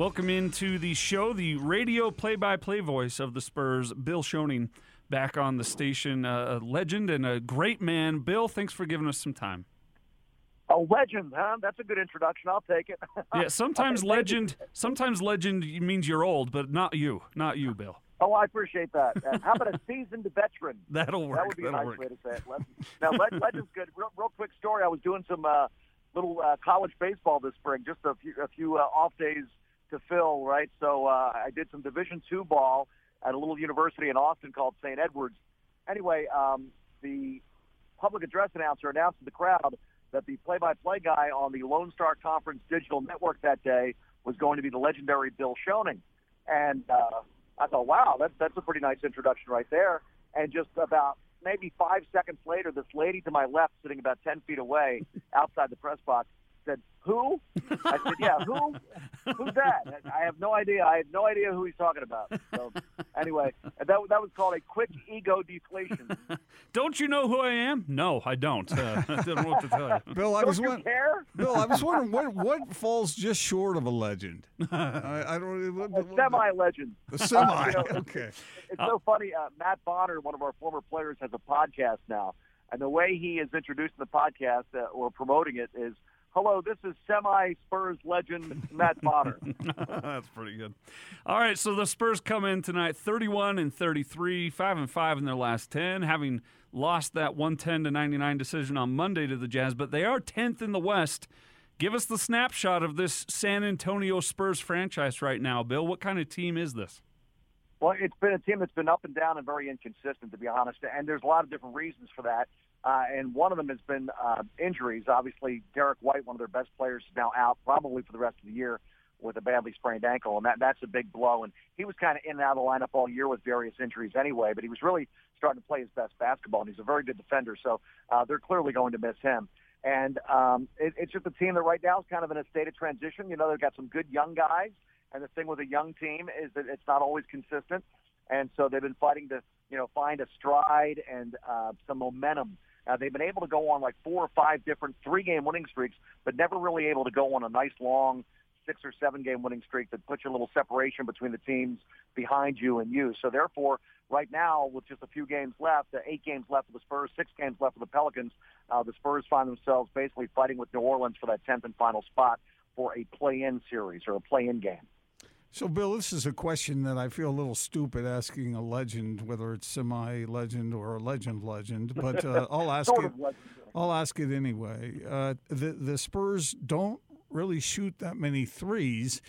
Welcome into the show, the radio play-by-play voice of the Spurs, Bill Schoening, back on the station. A legend and a great man. Bill, thanks for giving us some time. A legend, huh? That's a good introduction. I'll take it. yeah, sometimes legend, sometimes legend means you're old, but not you, not you, Bill. Oh, I appreciate that. Uh, how about a seasoned veteran? That'll work. That would be That'll a nice work. way to say it. Now, legend's good. Real, real quick story. I was doing some uh, little uh, college baseball this spring, just a few, a few uh, off days to fill, right? So uh, I did some Division two ball at a little university in Austin called St. Edwards. Anyway, um, the public address announcer announced to the crowd that the play-by-play guy on the Lone Star Conference digital network that day was going to be the legendary Bill Schoening. And uh, I thought, wow, that's that's a pretty nice introduction right there. And just about maybe five seconds later, this lady to my left, sitting about ten feet away outside the press box, "Who?" I said, "Yeah, who? Who's that?" I have no idea. I had no idea who he's talking about. So anyway, that that was called a quick ego deflation. Don't you know who I am? No, I don't. Uh, I don't know what to tell you. Bill, I Don't was you wondering. care? Bill, I was wondering what what falls just short of a legend. I, I don't. What, A what- semi-legend. A semi. You know, okay. It's so funny. Uh, Matt Bonner, one of our former players, has a podcast now, and the way he is introducing the podcast uh, or promoting it is, "Hello, this is semi-Spurs legend Matt Bonner." That's pretty good. All right, so the Spurs come in tonight 31 and 33, 5 and 5 in their last 10, having lost that 110 to 99 decision on Monday to the Jazz, but they are 10th in the West. Give us the snapshot of this San Antonio Spurs franchise right now, Bill. What kind of team is this? Well, it's been a team that's been up and down and very inconsistent, to be honest. And there's a lot of different reasons for that. Uh, and one of them has been uh, injuries. Obviously, Derrick White, one of their best players, is now out probably for the rest of the year with a badly sprained ankle, and that that's a big blow. And he was kind of in and out of the lineup all year with various injuries anyway. But he was really starting to play his best basketball, and he's a very good defender. So uh, they're clearly going to miss him. And um, it, it's just a team that right now is kind of in a state of transition. You know, they've got some good young guys, and the thing with a young team is that it's not always consistent. And so they've been fighting to, you know, find a stride and uh, some momentum. Uh, they've been able to go on like four or five different three-game winning streaks, but never really able to go on a nice long six or seven-game winning streak that puts a little separation between the teams behind you and you. So therefore, right now, with just a few games left, uh, eight games left for the Spurs, six games left for the Pelicans, uh, the Spurs find themselves basically fighting with New Orleans for that 10th and final spot for a play-in series or a play-in game. So, Bill, this is a question that I feel a little stupid asking a legend, whether it's semi-legend or a legend legend, but uh, I'll ask it. I'll ask it anyway. Uh, the the Spurs don't really shoot that many threes.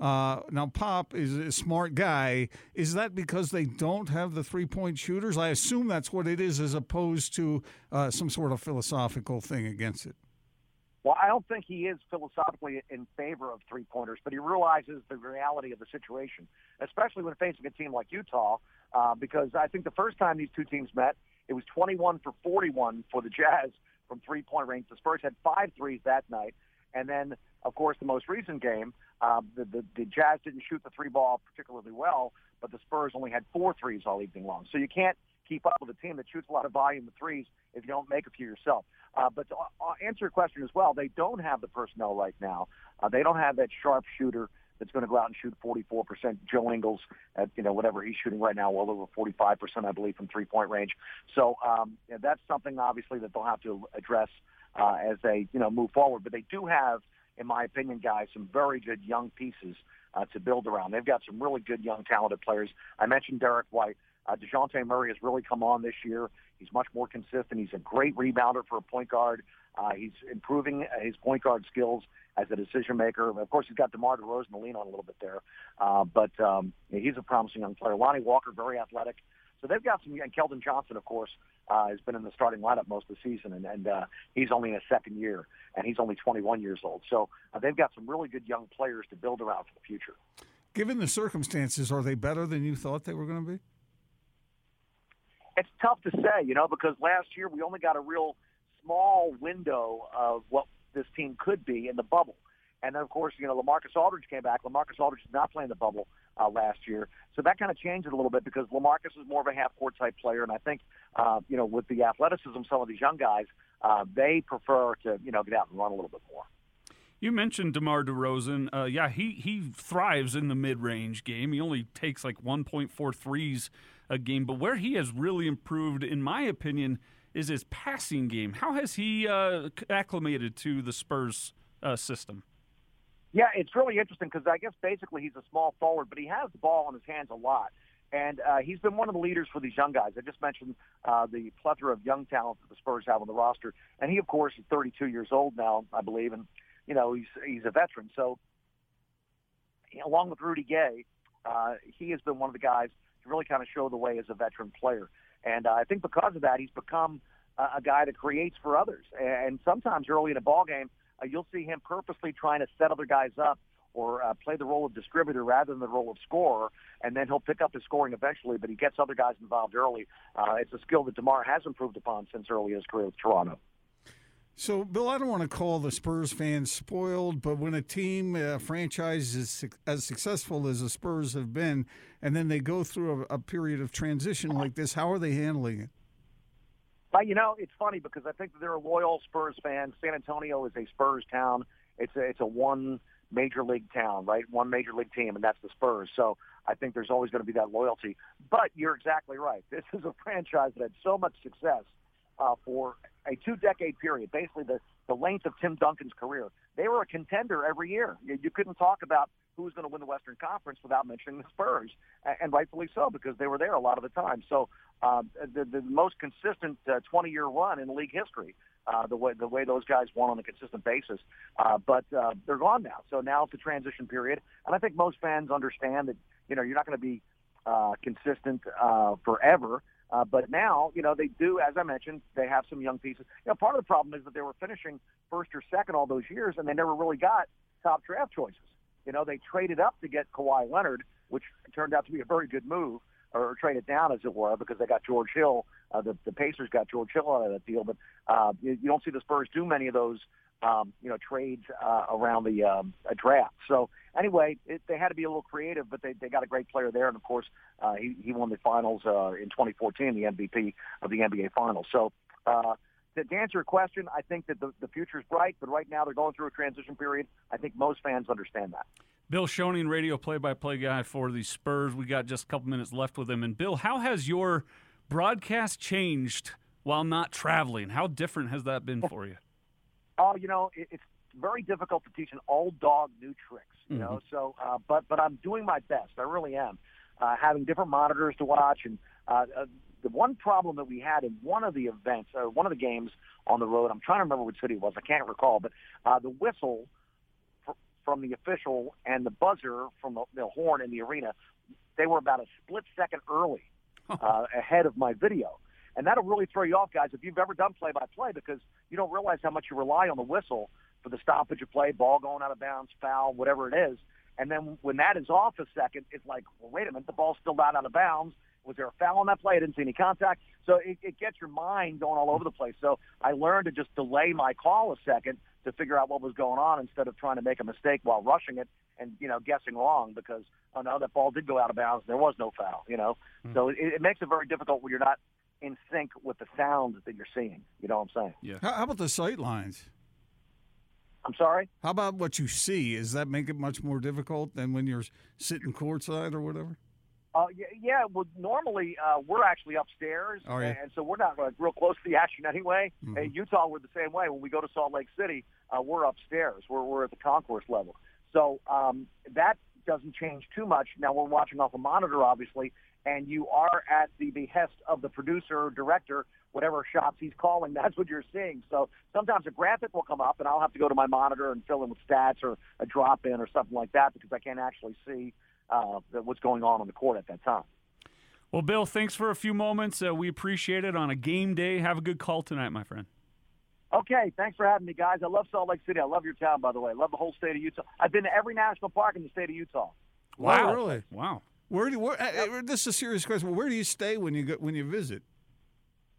Uh, now, Pop is a smart guy. Is that because they don't have the three point shooters? I assume that's what it is, as opposed to uh, some sort of philosophical thing against it. Well, I don't think he is philosophically in favor of three pointers, but he realizes the reality of the situation, especially when facing a team like Utah. Uh, because I think the first time these two teams met, it was 21 for 41 for the Jazz from three point range. The Spurs had five threes that night. And then, of course, the most recent game, um, the, the, the Jazz didn't shoot the three ball particularly well, but the Spurs only had four threes all evening long. So you can't keep up with a team that shoots a lot of volume of threes if you don't make a few yourself. Uh, but to uh, answer your question as well, they don't have the personnel right now. Uh, they don't have that sharp shooter that's going to go out and shoot 44%. Joe Ingles, at you know whatever he's shooting right now, well over 45%, I believe, from three-point range. So um, yeah, that's something obviously that they'll have to address uh, as they you know move forward. But they do have, in my opinion, guys, some very good young pieces uh, to build around. They've got some really good young talented players. I mentioned Derrick White. Uh, DeJounte Murray has really come on this year. He's much more consistent. He's a great rebounder for a point guard. Uh, he's improving his point guard skills as a decision maker. Of course, he's got DeMar DeRozan to lean on a little bit there. Uh, but um, he's a promising young player. Lonnie Walker, very athletic. So they've got some, and Keldon Johnson, of course, uh, has been in the starting lineup most of the season, and, and uh, he's only in his second year, and he's only 21 years old. So uh, they've got some really good young players to build around for the future. Given the circumstances, are they better than you thought they were going to be? It's tough to say, you know, because last year we only got a real small window of what this team could be in the bubble. And then, of course, you know, Lamarcus Aldridge came back. Lamarcus Aldridge did not play in the bubble uh, last year. So that kind of changed it a little bit because Lamarcus is more of a half-court type player. And I think, uh, you know, with the athleticism some of these young guys, uh, they prefer to, you know, get out and run a little bit more. You mentioned DeMar DeRozan. Uh, yeah, he, he thrives in the mid range game. He only takes like 1.4 threes a game, but where he has really improved, in my opinion, is his passing game. How has he uh, acclimated to the Spurs uh, system? Yeah, it's really interesting because I guess basically he's a small forward, but he has the ball in his hands a lot. And uh, he's been one of the leaders for these young guys. I just mentioned uh, the plethora of young talent that the Spurs have on the roster. And he, of course, is 32 years old now, I believe. And, you know, he's, he's a veteran. So, along with Rudy Gay, uh, he has been one of the guys really kind of show the way as a veteran player. And uh, I think because of that, he's become uh, a guy that creates for others. And sometimes early in a ball game, uh, you'll see him purposely trying to set other guys up or uh, play the role of distributor rather than the role of scorer, and then he'll pick up his scoring eventually. But he gets other guys involved early. Uh, it's a skill that Demar has improved upon since early in his career with Toronto. So, Bill, I don't want to call the Spurs fans spoiled, but when a team, a franchise is as successful as the Spurs have been, and then they go through a, a period of transition like this, how are they handling it? But you know, it's funny because I think are a loyal Spurs fan. San Antonio is a Spurs town. It's a it's a one major league town, right? One major league team, and that's the Spurs. So I think there's always going to be that loyalty. But you're exactly right. This is a franchise that had so much success uh, for a two-decade period, basically the the length of Tim Duncan's career. They were a contender every year. You, you couldn't talk about who was going to win the Western Conference without mentioning the Spurs, and, and rightfully so because they were there a lot of the time. So uh, the, the most consistent uh, 20-year run in league history. Uh, the way the way those guys won on a consistent basis, uh, but uh, they're gone now. So now it's a transition period, and I think most fans understand that you know you're not going to be uh, consistent uh, forever. Uh, but now, you know, they do, as I mentioned, they have some young pieces. You know, part of the problem is that they were finishing first or second all those years, and they never really got top draft choices. You know, they traded up to get Kawhi Leonard, which turned out to be a very good move or trade it down, as it were, because they got George Hill. Uh, the, the Pacers got George Hill out of that deal, but uh, you, you don't see the Spurs do many of those, um, you know, trades uh, around the um, a draft. So anyway, it, they had to be a little creative, but they, they got a great player there, and of course, uh, he, he won the finals uh, in 2014, the MVP of the NBA Finals. So. Uh, to answer your question, I think that the, the future is bright, but right now they're going through a transition period. I think most fans understand that. Bill Schoening, radio play-by-play guy for the Spurs. We got just a couple minutes left with him. And Bill, how has your broadcast changed while not traveling? How different has that been for you? Oh, you know, it, it's very difficult to teach an old dog new tricks. You mm-hmm. know, so uh, but but I'm doing my best. I really am. Uh, having different monitors to watch, and uh, uh, the one problem that we had in one of the events, or one of the games on the road, I'm trying to remember which city it was. I can't recall, but uh, the whistle from the official and the buzzer from the, the horn in the arena, they were about a split second early uh, ahead of my video. And that'll really throw you off, guys, if you've ever done play-by-play, because you don't realize how much you rely on the whistle for the stoppage of play, ball going out of bounds, foul, whatever it is. And then when that is off a second, it's like, well, wait a minute, the ball's still not out of bounds. Was there a foul on that play? I didn't see any contact. So it, it gets your mind going all over the place. So I learned to just delay my call a second to figure out what was going on instead of trying to make a mistake while rushing it and you know guessing wrong because oh no that ball did go out of bounds there was no foul you know mm-hmm. so it, it makes it very difficult when you're not in sync with the sounds that you're seeing you know what I'm saying yeah how about the sight lines I'm sorry how about what you see does that make it much more difficult than when you're sitting courtside or whatever uh, yeah, yeah, well, normally uh, we're actually upstairs, oh, yeah. and so we're not like, real close to the action anyway. Mm-hmm. In Utah, we're the same way. When we go to Salt Lake City, uh, we're upstairs. We're we're at the concourse level, so um, that doesn't change too much. Now we're watching off a monitor, obviously, and you are at the behest of the producer or director, whatever shots he's calling. That's what you're seeing. So sometimes a graphic will come up, and I'll have to go to my monitor and fill in with stats or a drop in or something like that because I can't actually see uh, what's going on on the court at that time. Well, Bill, thanks for a few moments. Uh, we appreciate it on a game day. Have a good call tonight, my friend. Okay, thanks for having me, guys. I love Salt Lake City. I love your town, by the way. I love the whole state of Utah. I've been to every national park in the state of Utah. Wow, really? Wow. Where do where, uh, this is a serious question. Where do you stay when you go, when you visit?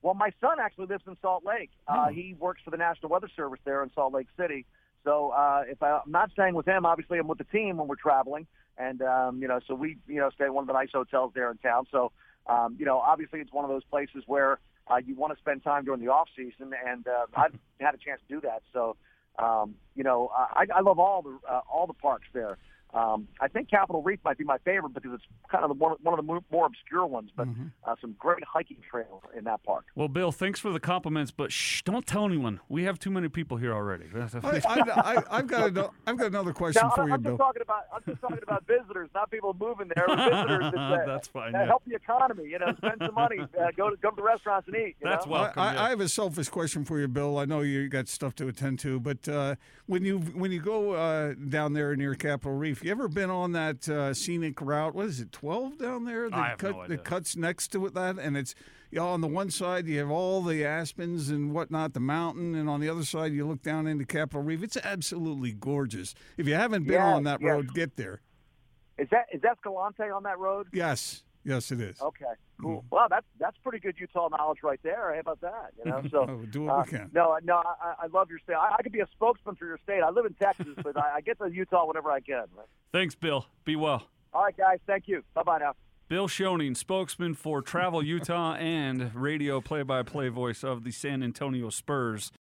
Well, my son actually lives in Salt Lake. Uh, hmm. he works for the National Weather Service there in Salt Lake City. So uh, if I, I'm not staying with him, obviously I'm with the team when we're traveling and um, you know, so we you know stay at one of the nice hotels there in town. So um, you know, obviously it's one of those places where uh, you want to spend time during the off season, and uh, I've had a chance to do that. So Um, you know, I, I love all the uh, all the parks there. Um, I think Capitol Reef might be my favorite because it's kind of the one, one of the more obscure ones, but Mm-hmm. uh, some great hiking trails in that park. Well, Bill, thanks for the compliments, but shh, don't tell anyone. We have too many people here already. I, I, I, have got ano- I've got another question Now, for I'm you, just Bill. talking about I'm just talking about visitors, not people moving there. Visitors, that, uh, That's fine, uh, yeah. Help the economy, you know, spend some money, uh, go to go to the restaurants and eat. You That's know? I, welcome, I, yeah. I have a selfish question for you, Bill. I know you got stuff to attend to, but uh, when you when you go uh, down there near Capitol Reef, you ever been on that uh, scenic route? What is it, twelve down there? That I have cut, no idea. That cuts next to it, that, and it's you know, on the one side you have all the aspens and whatnot, the mountain, and on the other side you look down into Capitol Reef. It's absolutely gorgeous. If you haven't been Yes, on that yes. road, get there. Is that is Escalante on that road? Yes, yes, it is. Okay, cool. Mm-hmm. Well, that's that's pretty good Utah knowledge right there. How about that? You know, so Oh, do what uh, we can. no, no, I, I love your state. I, I could be a spokesman for your state. I live in Texas, but I, I get to Utah whenever I can. Thanks, Bill. Be well. All right, guys. Thank you. Bye bye now. Bill Schoening, spokesman for Travel Utah and radio play by play voice of the San Antonio Spurs.